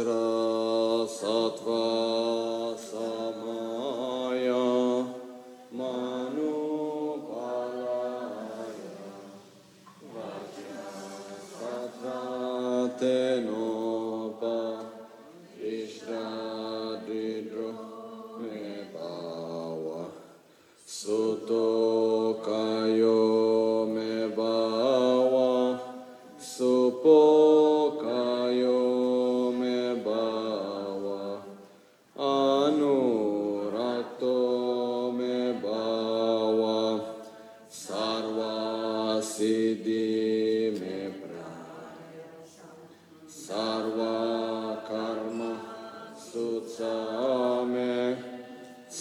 Vajra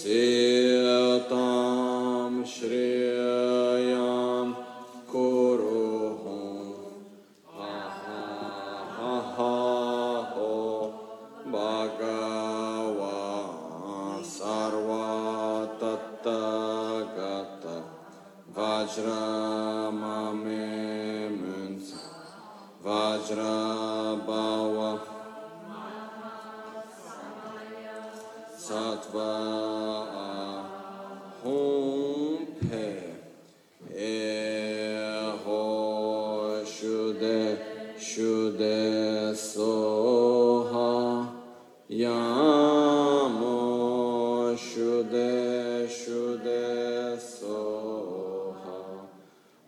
Sim.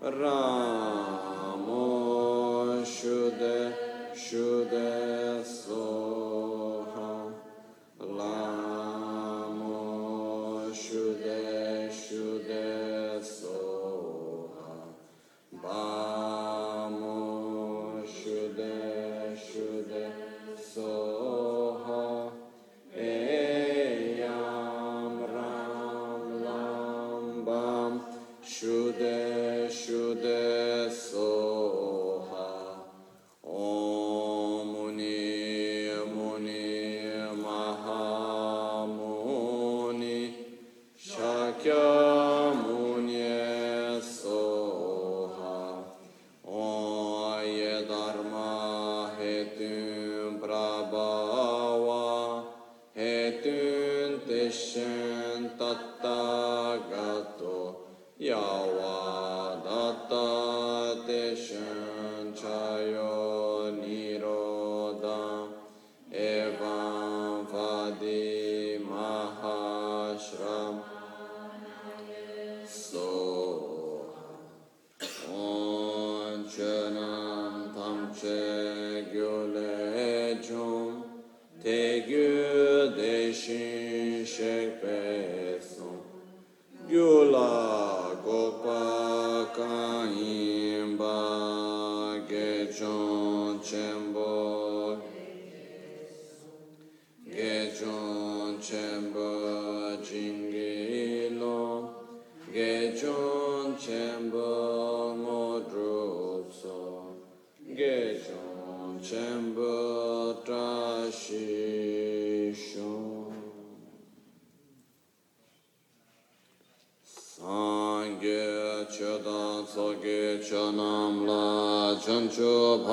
Ramo Shude Shude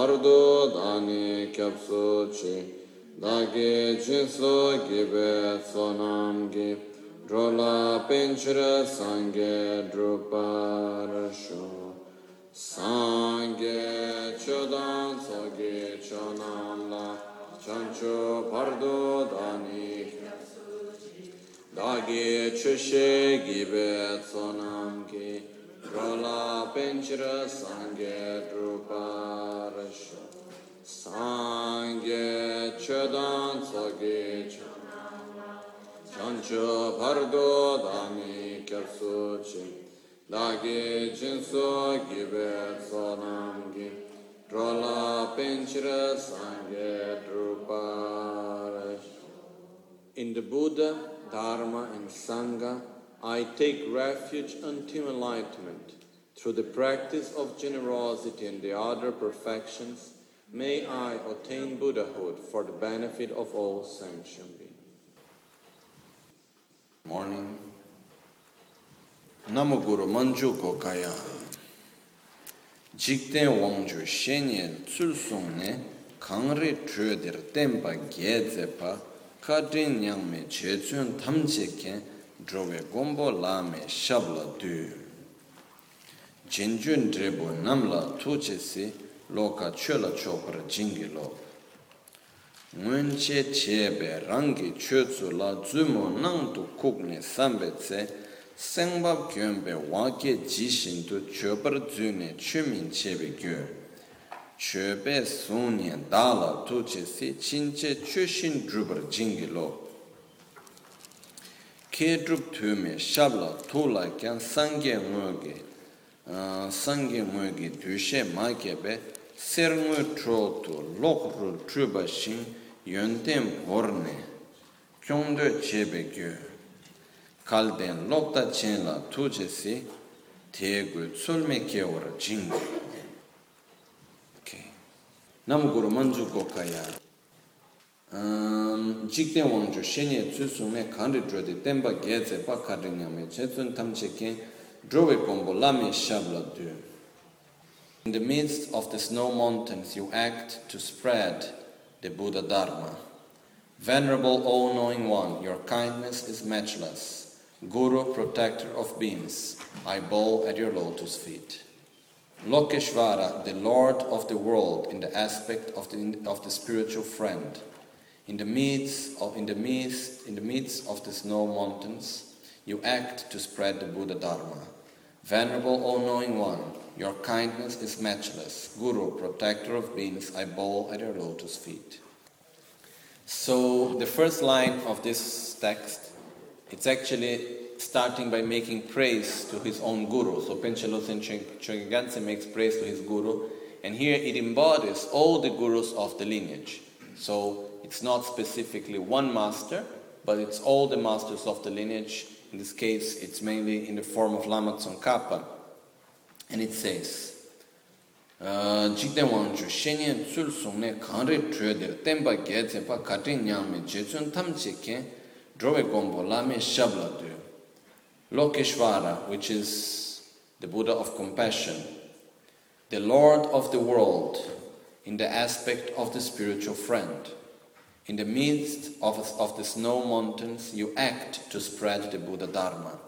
Bhardo Dani Kyapso Chi Dagi Jinso Gibe Sonam Gi Drola Pinchra Sangye Druparasho Sangye Chodan Soge Chonam La Chancho Bhardo Dani Dagi chushe gibe tsonam ki Rola chodan tsogi Chancho tsonam ki Rola penchira sangye druparasho In the Buddha, Dharma, and Sangha, I take refuge until enlightenment. Through the practice of generosity and the other perfections, may I attain Buddhahood for the benefit of all sentient beings. Morning. Namo Guru Manjuko Kaya. Jikten Wangju Shenye Tsulsungne Kangri Chudir Tenpa Gyedzepa Kadrin Nyangme Chechun Tamcheken Drove Gombo Lame Shabla Dur. 진준 드레보 남라 투체시 로카 쳬라 쳬브르 징기로 문체 제베 랑기 쳬츠라 즈모 낭도 국네 삼베체 생밥 견베 와게 지신도 쳬브르 즈네 쳬민 제베 교 쳬베 소니 달라 투체시 진체 쳬신 드르 징기로 ke drup tume shabla tula kyan sangye ngoge sangi ngwe gi dushe ma kebe ser ngwe tro tu lok ru truba shing yönten borne kyongdo chebe gyu kalden lokta chen la tu che si te gu tsulme ke war jing okay nam guru manju ko kaya um jikde wang ju shenye tsu sume kandri drode temba geze pa kadring yame che tsun tam che ken in the midst of the snow mountains you act to spread the buddha dharma. Venerable all knowing one your kindness is matchless. Guru protector of beings i bow at your lotus feet. Lokeshvara, the Lord of the world, in the aspect of the, of the spiritual friend. In the midst of in the midst in the midst of the snow mountains, you act to spread the Buddha Dharma. Venerable all-knowing one, your kindness is matchless. Guru, protector of beings, I bow at your lotus feet. So the first line of this text, it's actually starting by making praise to his own guru. So Losang Chögyam makes praise to his guru, and here it embodies all the gurus of the lineage. So it's not specifically one master, but it's all the masters of the lineage. In this case, it's mainly in the form of Lama Tsongkhapa. And it says, Jikden Wangchu Shenyen Tsul Sungne Kanri Tröder Temba Gyatse Pa Katin Nyangme Jechun Tam Cheke Drove Gombo Lame Shabla Dö Lokeshvara, which is the Buddha of compassion, the Lord of the world in the aspect of the spiritual friend. In the midst of, of the snow mountains, you act to spread the Buddha Dharma.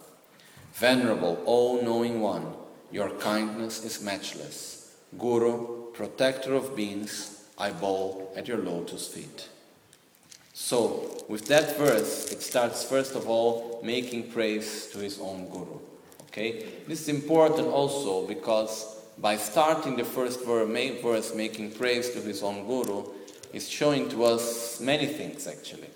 Venerable, all knowing one, your kindness is matchless. Guru, protector of beings, I bow at your lotus feet. So, with that verse, it starts first of all making praise to his own guru. Okay? This is important also because by starting the first verse, making praise to his own guru, is showing to us many things actually.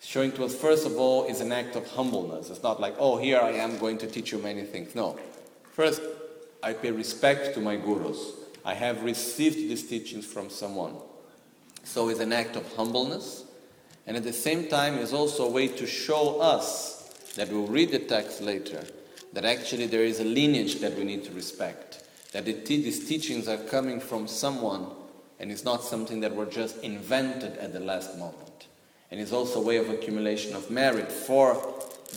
Showing to us, first of all, is an act of humbleness. It's not like, oh, here I am going to teach you many things. No. First, I pay respect to my gurus. I have received these teachings from someone. So it's an act of humbleness and at the same time is also a way to show us that we'll read the text later that actually there is a lineage that we need to respect that the these teachings are coming from someone and it's not something that were just invented at the last moment and it's also a way of accumulation of merit for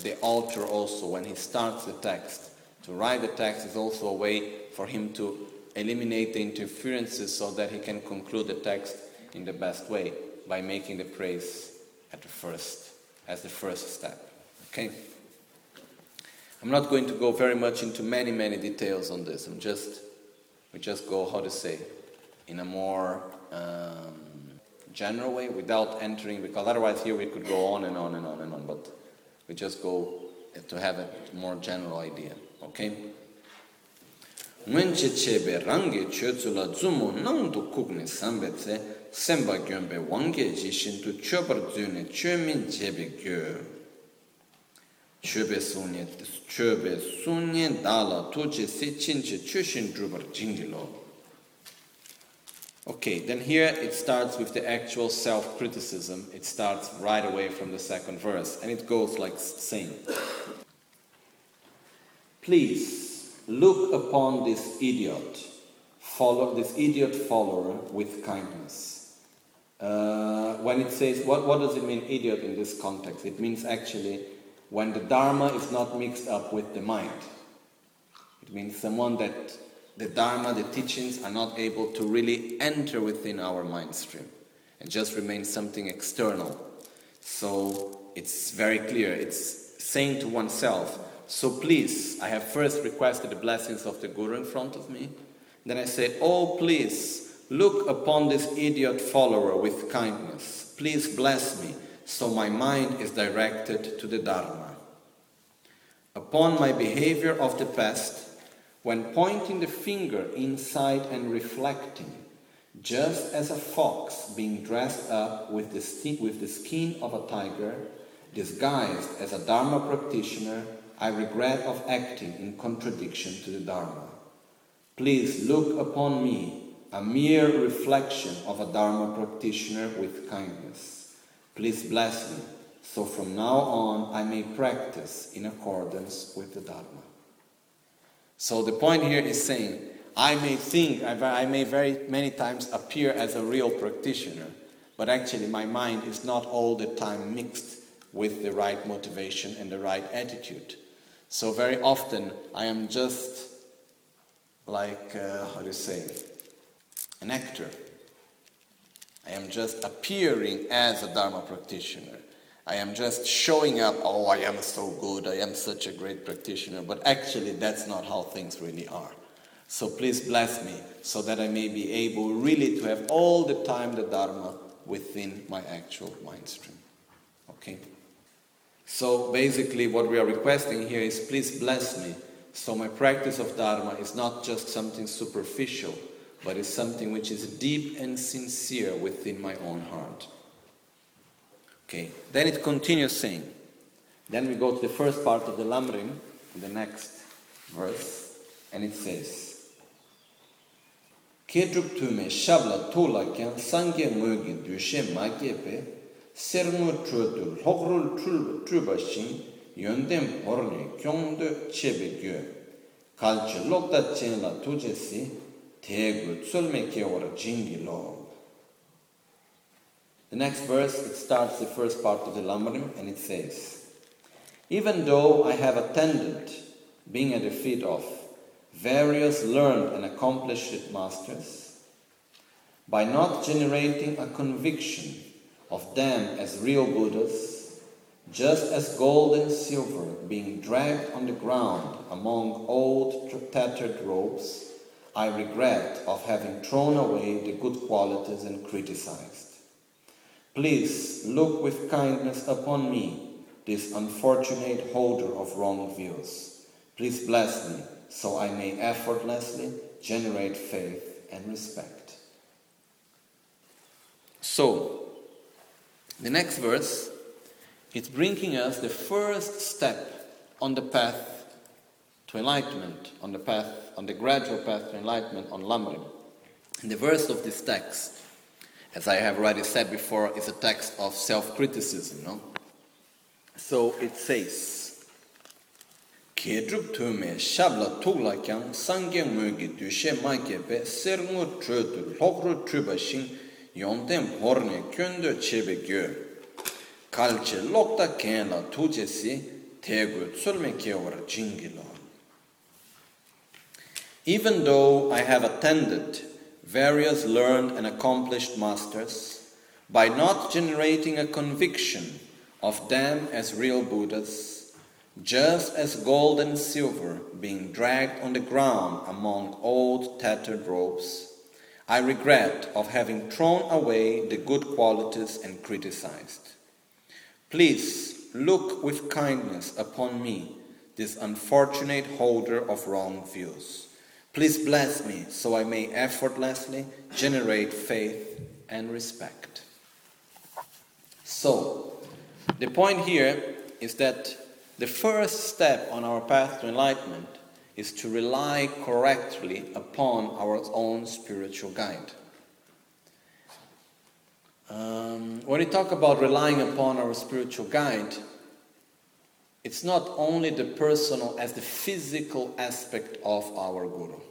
the author also when he starts the text to write the text is also a way for him to eliminate the interferences so that he can conclude the text in the best way by making the praise at the first, as the first step. Okay? I'm not going to go very much into many, many details on this. I'm just, we just go, how to say, in a more um, general way without entering, because otherwise here we could go on and on and on and on, but we just go to have a more general idea. Okay? Ngwen che chebe rangi che tsula zumu nang tu kukne sambe tse semba gyönbe wangge ji shintu chobar zyune chömin jebe gyo. Chöbe sunye, chöbe sunye dala tuje se chinche chöshin drubar jingilo. Okay, then here it starts with the actual self-criticism. It starts right away from the second verse, and it goes like saying, Please look upon this idiot, follow this idiot follower with kindness uh, when it says, what, what does it mean, idiot, in this context? It means actually when the Dharma is not mixed up with the mind. It means someone that the Dharma, the teachings are not able to really enter within our mind stream and just remain something external. So it's very clear. It's saying to oneself, so please, I have first requested the blessings of the Guru in front of me. Then I said, oh please, look upon this idiot follower with kindness. Please bless me, so my mind is directed to the Dharma. Upon my behavior of the past, when pointing the finger inside and reflecting, just as a fox being dressed up with the, with the skin of a tiger, disguised as a Dharma practitioner, I regret of acting in contradiction to the Dharma. Please look upon me, a mere reflection of a Dharma practitioner with kindness. Please bless me, so from now on I may practice in accordance with the Dharma. So the point here is saying, I may think, I may very many times appear as a real practitioner, but actually my mind is not all the time mixed with the right motivation and the right attitude. So very often I am just like, uh, how do you say, an actor. I am just appearing as a Dharma practitioner. I am just showing up, oh, I am so good, I am such a great practitioner, but actually that's not how things really are. So please bless me so that I may be able really to have all the time the Dharma within my actual mind stream. Okay? So basically, what we are requesting here is please bless me so my practice of Dharma is not just something superficial, but is something which is deep and sincere within my own heart. Okay. Then it continues saying. Then we go to the first part of the Lamrim, the next verse, and it says Ketrup tume shabla tola kyan sangye ngoygi dushe magyepe sermu trudu logrul truba shing yondem borne kyongdo chebe gyo kalchi lokda chenla tujesi tegu tsulme kewar jingi loo The next verse, it starts the first part of the Lamrim and it says, Even though I have attended, being at the feet of various learned and accomplished masters, by not generating a conviction of them as real Buddhas, just as gold and silver being dragged on the ground among old tattered robes, I regret of having thrown away the good qualities and criticized. Please look with kindness upon me, this unfortunate holder of wrong views. Please bless me so I may effortlessly generate faith and respect. So, the next verse is bringing us the first step on the path to enlightenment, on the path, on the gradual path to enlightenment on Lamrim. And the verse of this text, as I have already said before, is a text of self-criticism, no? So it says, kedrup tume shabla sangye dushe yonten kyondo chebe gyo kalche lokta kenla tegu tsulme jingilo even though i have attended various learned and accomplished masters by not generating a conviction of them as real buddhas just as gold and silver being dragged on the ground among old tattered robes, I regret of having thrown away the good qualities and criticized. Please look with kindness upon me, this unfortunate holder of wrong views. Please bless me so I may effortlessly generate faith and respect. So, the point here is that the first step on our path to enlightenment is to rely correctly upon our own spiritual guide. Um, when we talk about relying upon our spiritual guide, it's not only the personal as the physical aspect of our guru.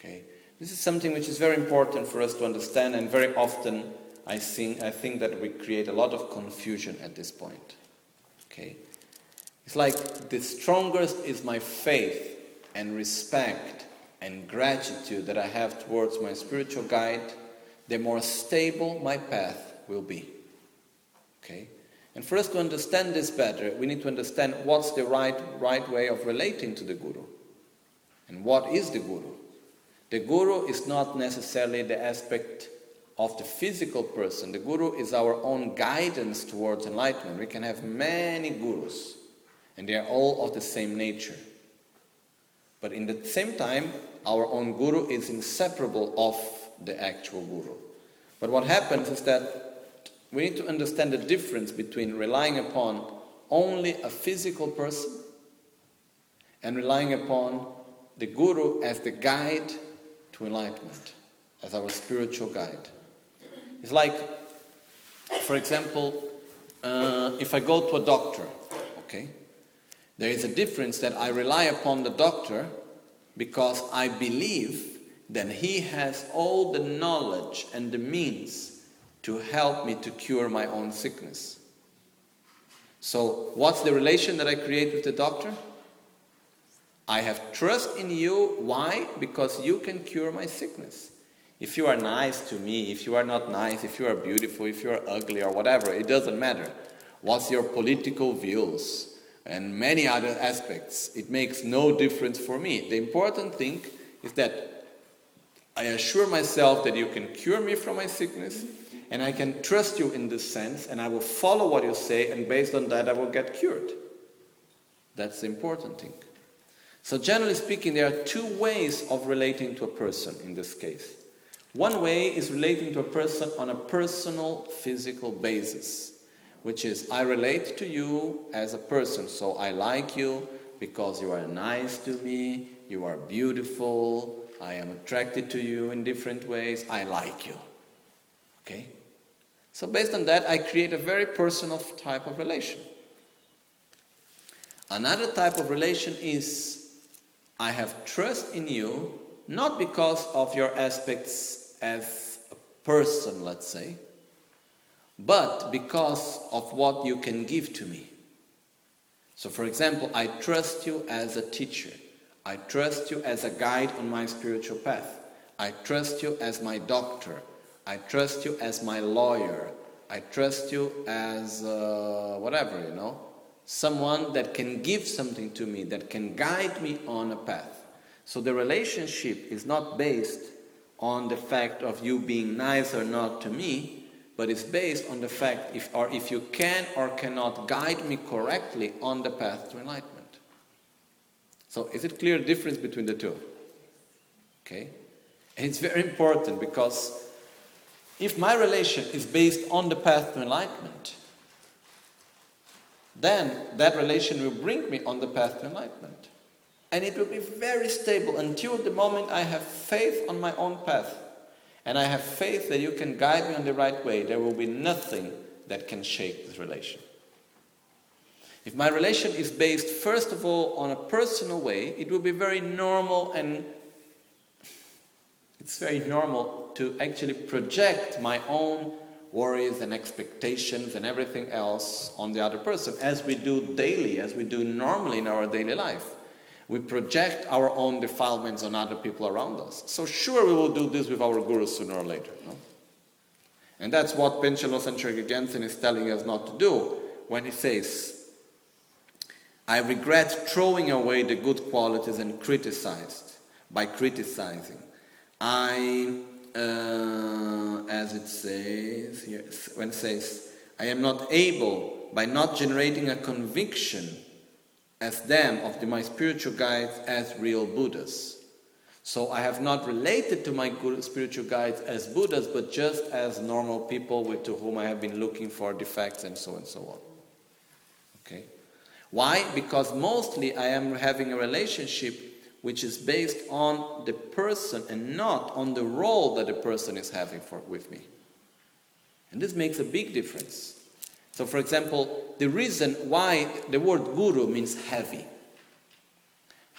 Okay, this is something which is very important for us to understand, and very often I think I think that we create a lot of confusion at this point. Okay, it's like the strongest is my faith and respect and gratitude that I have towards my spiritual guide, the more stable my path will be. Okay? And for us to understand this better, we need to understand what's the right, right way of relating to the Guru. And what is the Guru? The Guru is not necessarily the aspect of the physical person. The Guru is our own guidance towards enlightenment. We can have many Gurus, and they are all of the same nature. But in the same time, our own Guru is inseparable of the actual Guru. But what happens is that we need to understand the difference between relying upon only a physical person and relying upon the Guru as the guide to enlightenment, as our spiritual guide. It's like, for example, uh, if I go to a doctor, okay, there is a difference that I rely upon the doctor because I believe that he has all the knowledge and the means to help me to cure my own sickness. So, what's the relation that I create with the doctor? I have trust in you. Why? Because you can cure my sickness. If you are nice to me, if you are not nice, if you are beautiful, if you are ugly, or whatever, it doesn't matter. What's your political views and many other aspects? It makes no difference for me. The important thing is that I assure myself that you can cure me from my sickness and I can trust you in this sense, and I will follow what you say, and based on that, I will get cured. That's the important thing. So, generally speaking, there are two ways of relating to a person in this case. One way is relating to a person on a personal, physical basis, which is I relate to you as a person, so I like you because you are nice to me, you are beautiful, I am attracted to you in different ways, I like you. Okay? So, based on that, I create a very personal type of relation. Another type of relation is I have trust in you, not because of your aspects as a person, let's say, but because of what you can give to me. So, for example, I trust you as a teacher. I trust you as a guide on my spiritual path. I trust you as my doctor. I trust you as my lawyer. I trust you as uh, whatever, you know, someone that can give something to me, that can guide me on a path. So the relationship is not based on the fact of you being nice or not to me, but it's based on the fact if or if you can or cannot guide me correctly on the path to enlightenment. So is it clear difference between the two? Okay? And it's very important because if my relation is based on the path to enlightenment, then that relation will bring me on the path to enlightenment. And it will be very stable until the moment I have faith on my own path. And I have faith that you can guide me on the right way. There will be nothing that can shake this relation. If my relation is based, first of all, on a personal way, it will be very normal and it's very normal to actually project my own worries and expectations and everything else on the other person, as we do daily, as we do normally in our daily life. We project our own defilements on other people around us. So, sure, we will do this with our guru sooner or later. No? And that's what Panchen Losang Chökyi Gyaltsen is telling us not to do when he says, I regret throwing away the good qualities and criticized by criticizing. I, uh, as it says here, when it says, I am not able, by not generating a conviction as them of the, my spiritual guides as real Buddhas. So I have not related to my spiritual guides as Buddhas, but just as normal people with, to whom I have been looking for defects and so and so on. Okay? Why? Because mostly I am having a relationship which is based on the person and not on the role that the person is having for, with me. And this makes a big difference. So, for example, the reason why the word guru means heavy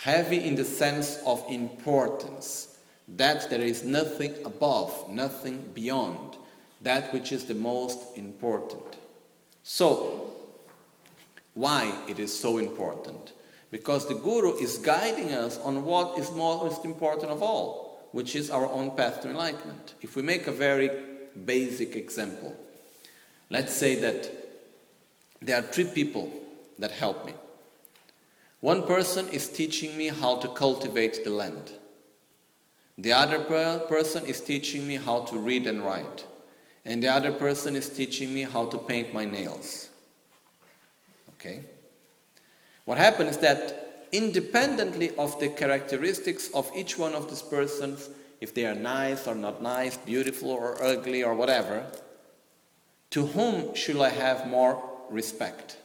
heavy in the sense of importance, that there is nothing above, nothing beyond, that which is the most important. So, why it is so important? Because the Guru is guiding us on what is most important of all, which is our own path to enlightenment. If we make a very basic example, let's say that there are three people that help me. One person is teaching me how to cultivate the land. The other per- person is teaching me how to read and write. And the other person is teaching me how to paint my nails. Okay? What happens is that independently of the characteristics of each one of these persons, if they are nice or not nice, beautiful or ugly or whatever, to whom should I have more respect?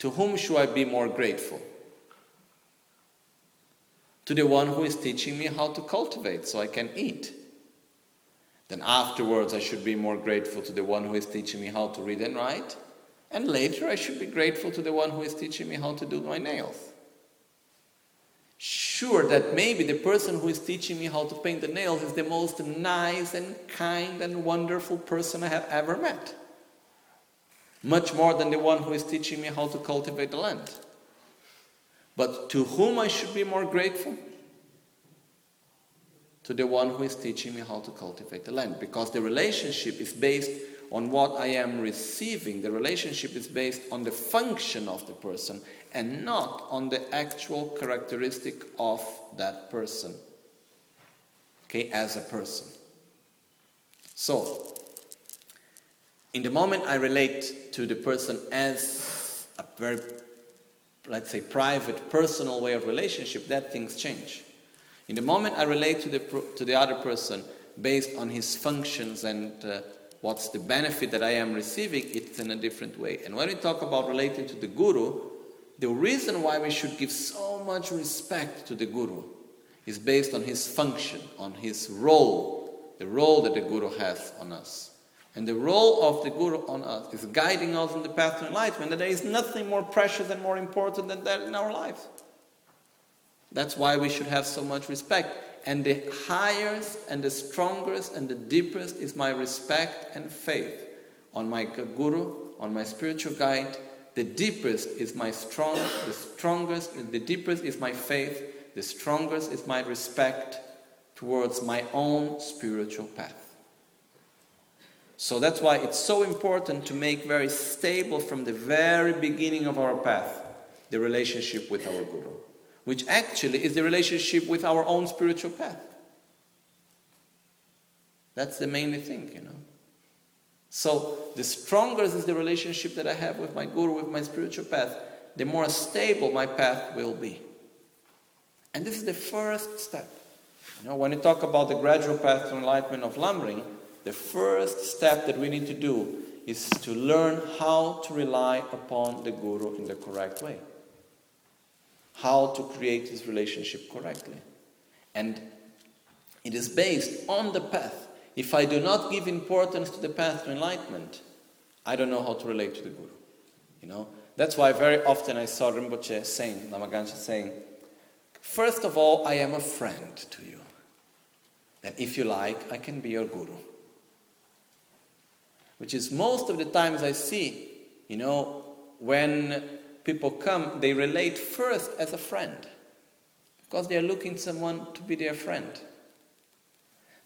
To whom should I be more grateful? To the one who is teaching me how to cultivate so I can eat. Then afterwards, I should be more grateful to the one who is teaching me how to read and write. And later, I should be grateful to the one who is teaching me how to do my nails. Sure, that maybe the person who is teaching me how to paint the nails is the most nice and kind and wonderful person I have ever met. Much more than the one who is teaching me how to cultivate the land. But to whom I should be more grateful? To the one who is teaching me how to cultivate the land. Because the relationship is based on what I am receiving. The relationship is based on the function of the person and not on the actual characteristic of that person. Okay, as a person. So, in the moment I relate to the person as a very, let's say, private, personal way of relationship, that things change. In the moment I relate to the, to the other person based on his functions and uh, what's the benefit that I am receiving, it's in a different way. And when we talk about relating to the Guru, the reason why we should give so much respect to the Guru is based on his function, on his role, the role that the Guru has on us. And the role of the Guru on us is guiding us in the path to enlightenment, and there is nothing more precious and more important than that in our lives. That's why we should have so much respect. And the highest and the strongest and the deepest is my respect and faith on my Guru, on my spiritual guide. The deepest is my strong, the strongest, the deepest is my faith, the strongest is my respect towards my own spiritual path. So that's why it's so important to make very stable from the very beginning of our path the relationship with our Guru which actually is the relationship with our own spiritual path. That's the main thing, you know. So, the stronger is the relationship that I have with my guru, with my spiritual path, the more stable my path will be. And this is the first step. You know, when you talk about the gradual path to enlightenment of Lamrim, the first step that we need to do is to learn how to rely upon the guru in the correct way how to create this relationship correctly. And it is based on the path. If I do not give importance to the path to enlightenment, I don't know how to relate to the Guru. You know? That's why very often I saw Rinpoche saying, Lama Gangchen saying, First of all, I am a friend to you. And if you like, I can be your Guru. Which is most of the times I see, you know, when people come, they relate first as a friend because they are looking someone to be their friend.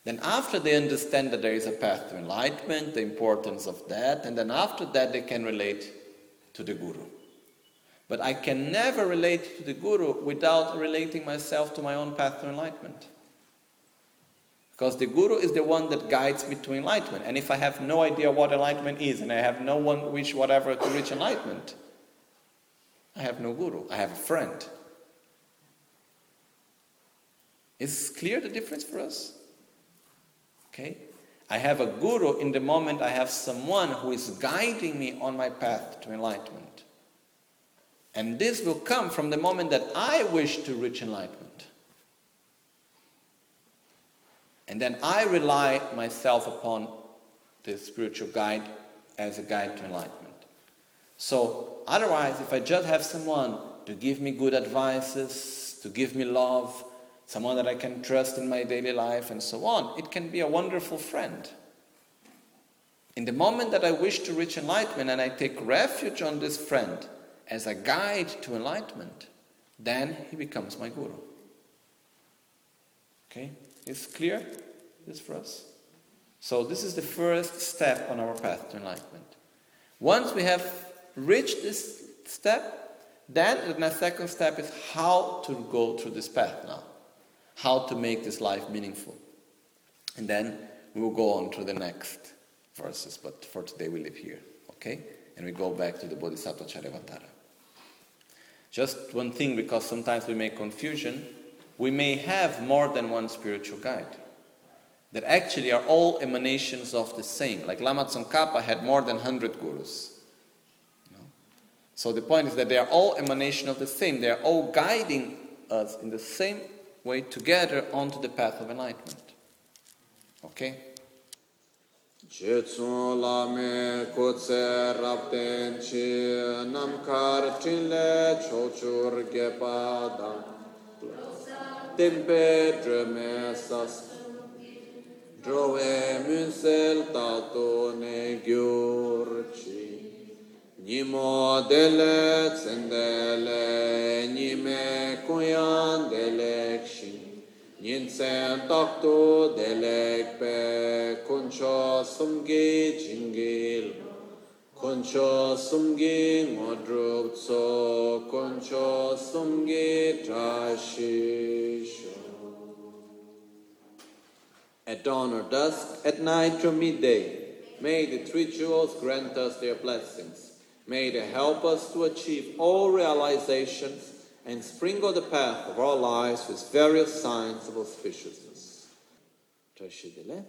Then, after they understand that there is a path to enlightenment, the importance of that, and then after that, they can relate to the Guru. But I can never relate to the Guru without relating myself to my own path to enlightenment. Because the Guru is the one that guides me to enlightenment. And if I have no idea what enlightenment is, and I have no one wish whatever to reach enlightenment, I have no guru, I have a friend. Is clear the difference for us? Okay? I have a guru in the moment I have someone who is guiding me on my path to enlightenment. And this will come from the moment that I wish to reach enlightenment. And then I rely myself upon the spiritual guide as a guide to enlightenment. So, otherwise, if I just have someone to give me good advices, to give me love, someone that I can trust in my daily life, and so on, it can be a wonderful friend. In the moment that I wish to reach enlightenment and I take refuge on this friend, as a guide to enlightenment, then he becomes my guru. Okay? Is clear this for us? So this is the first step on our path to enlightenment. Once we have reached this step, then the second step is how to go through this path now. How to make this life meaningful. And then we will go on to the next verses, but for today we live here. Okay? And we go back to the Bodhisattva Charyavatara. Just one thing, because sometimes we make confusion, we may have more than one spiritual guide that actually are all emanations of the same. Like Lama Tsongkhapa had more than 100 gurus. So the point is that they are all emanation of the same. They are all guiding us in the same way together onto the path of enlightenment. Okay? Rapten chi namkar chochur dreme sas drove munsel tato ne nime kuyan delek shin delek pe kuncho jingil Kuncho kuncho sumgi trashisho At dawn or dusk, at night or midday, may the three jewels grant us their blessings. May they help us to achieve all realizations and sprinkle the path of our lives with various signs of auspiciousness. Trashidile.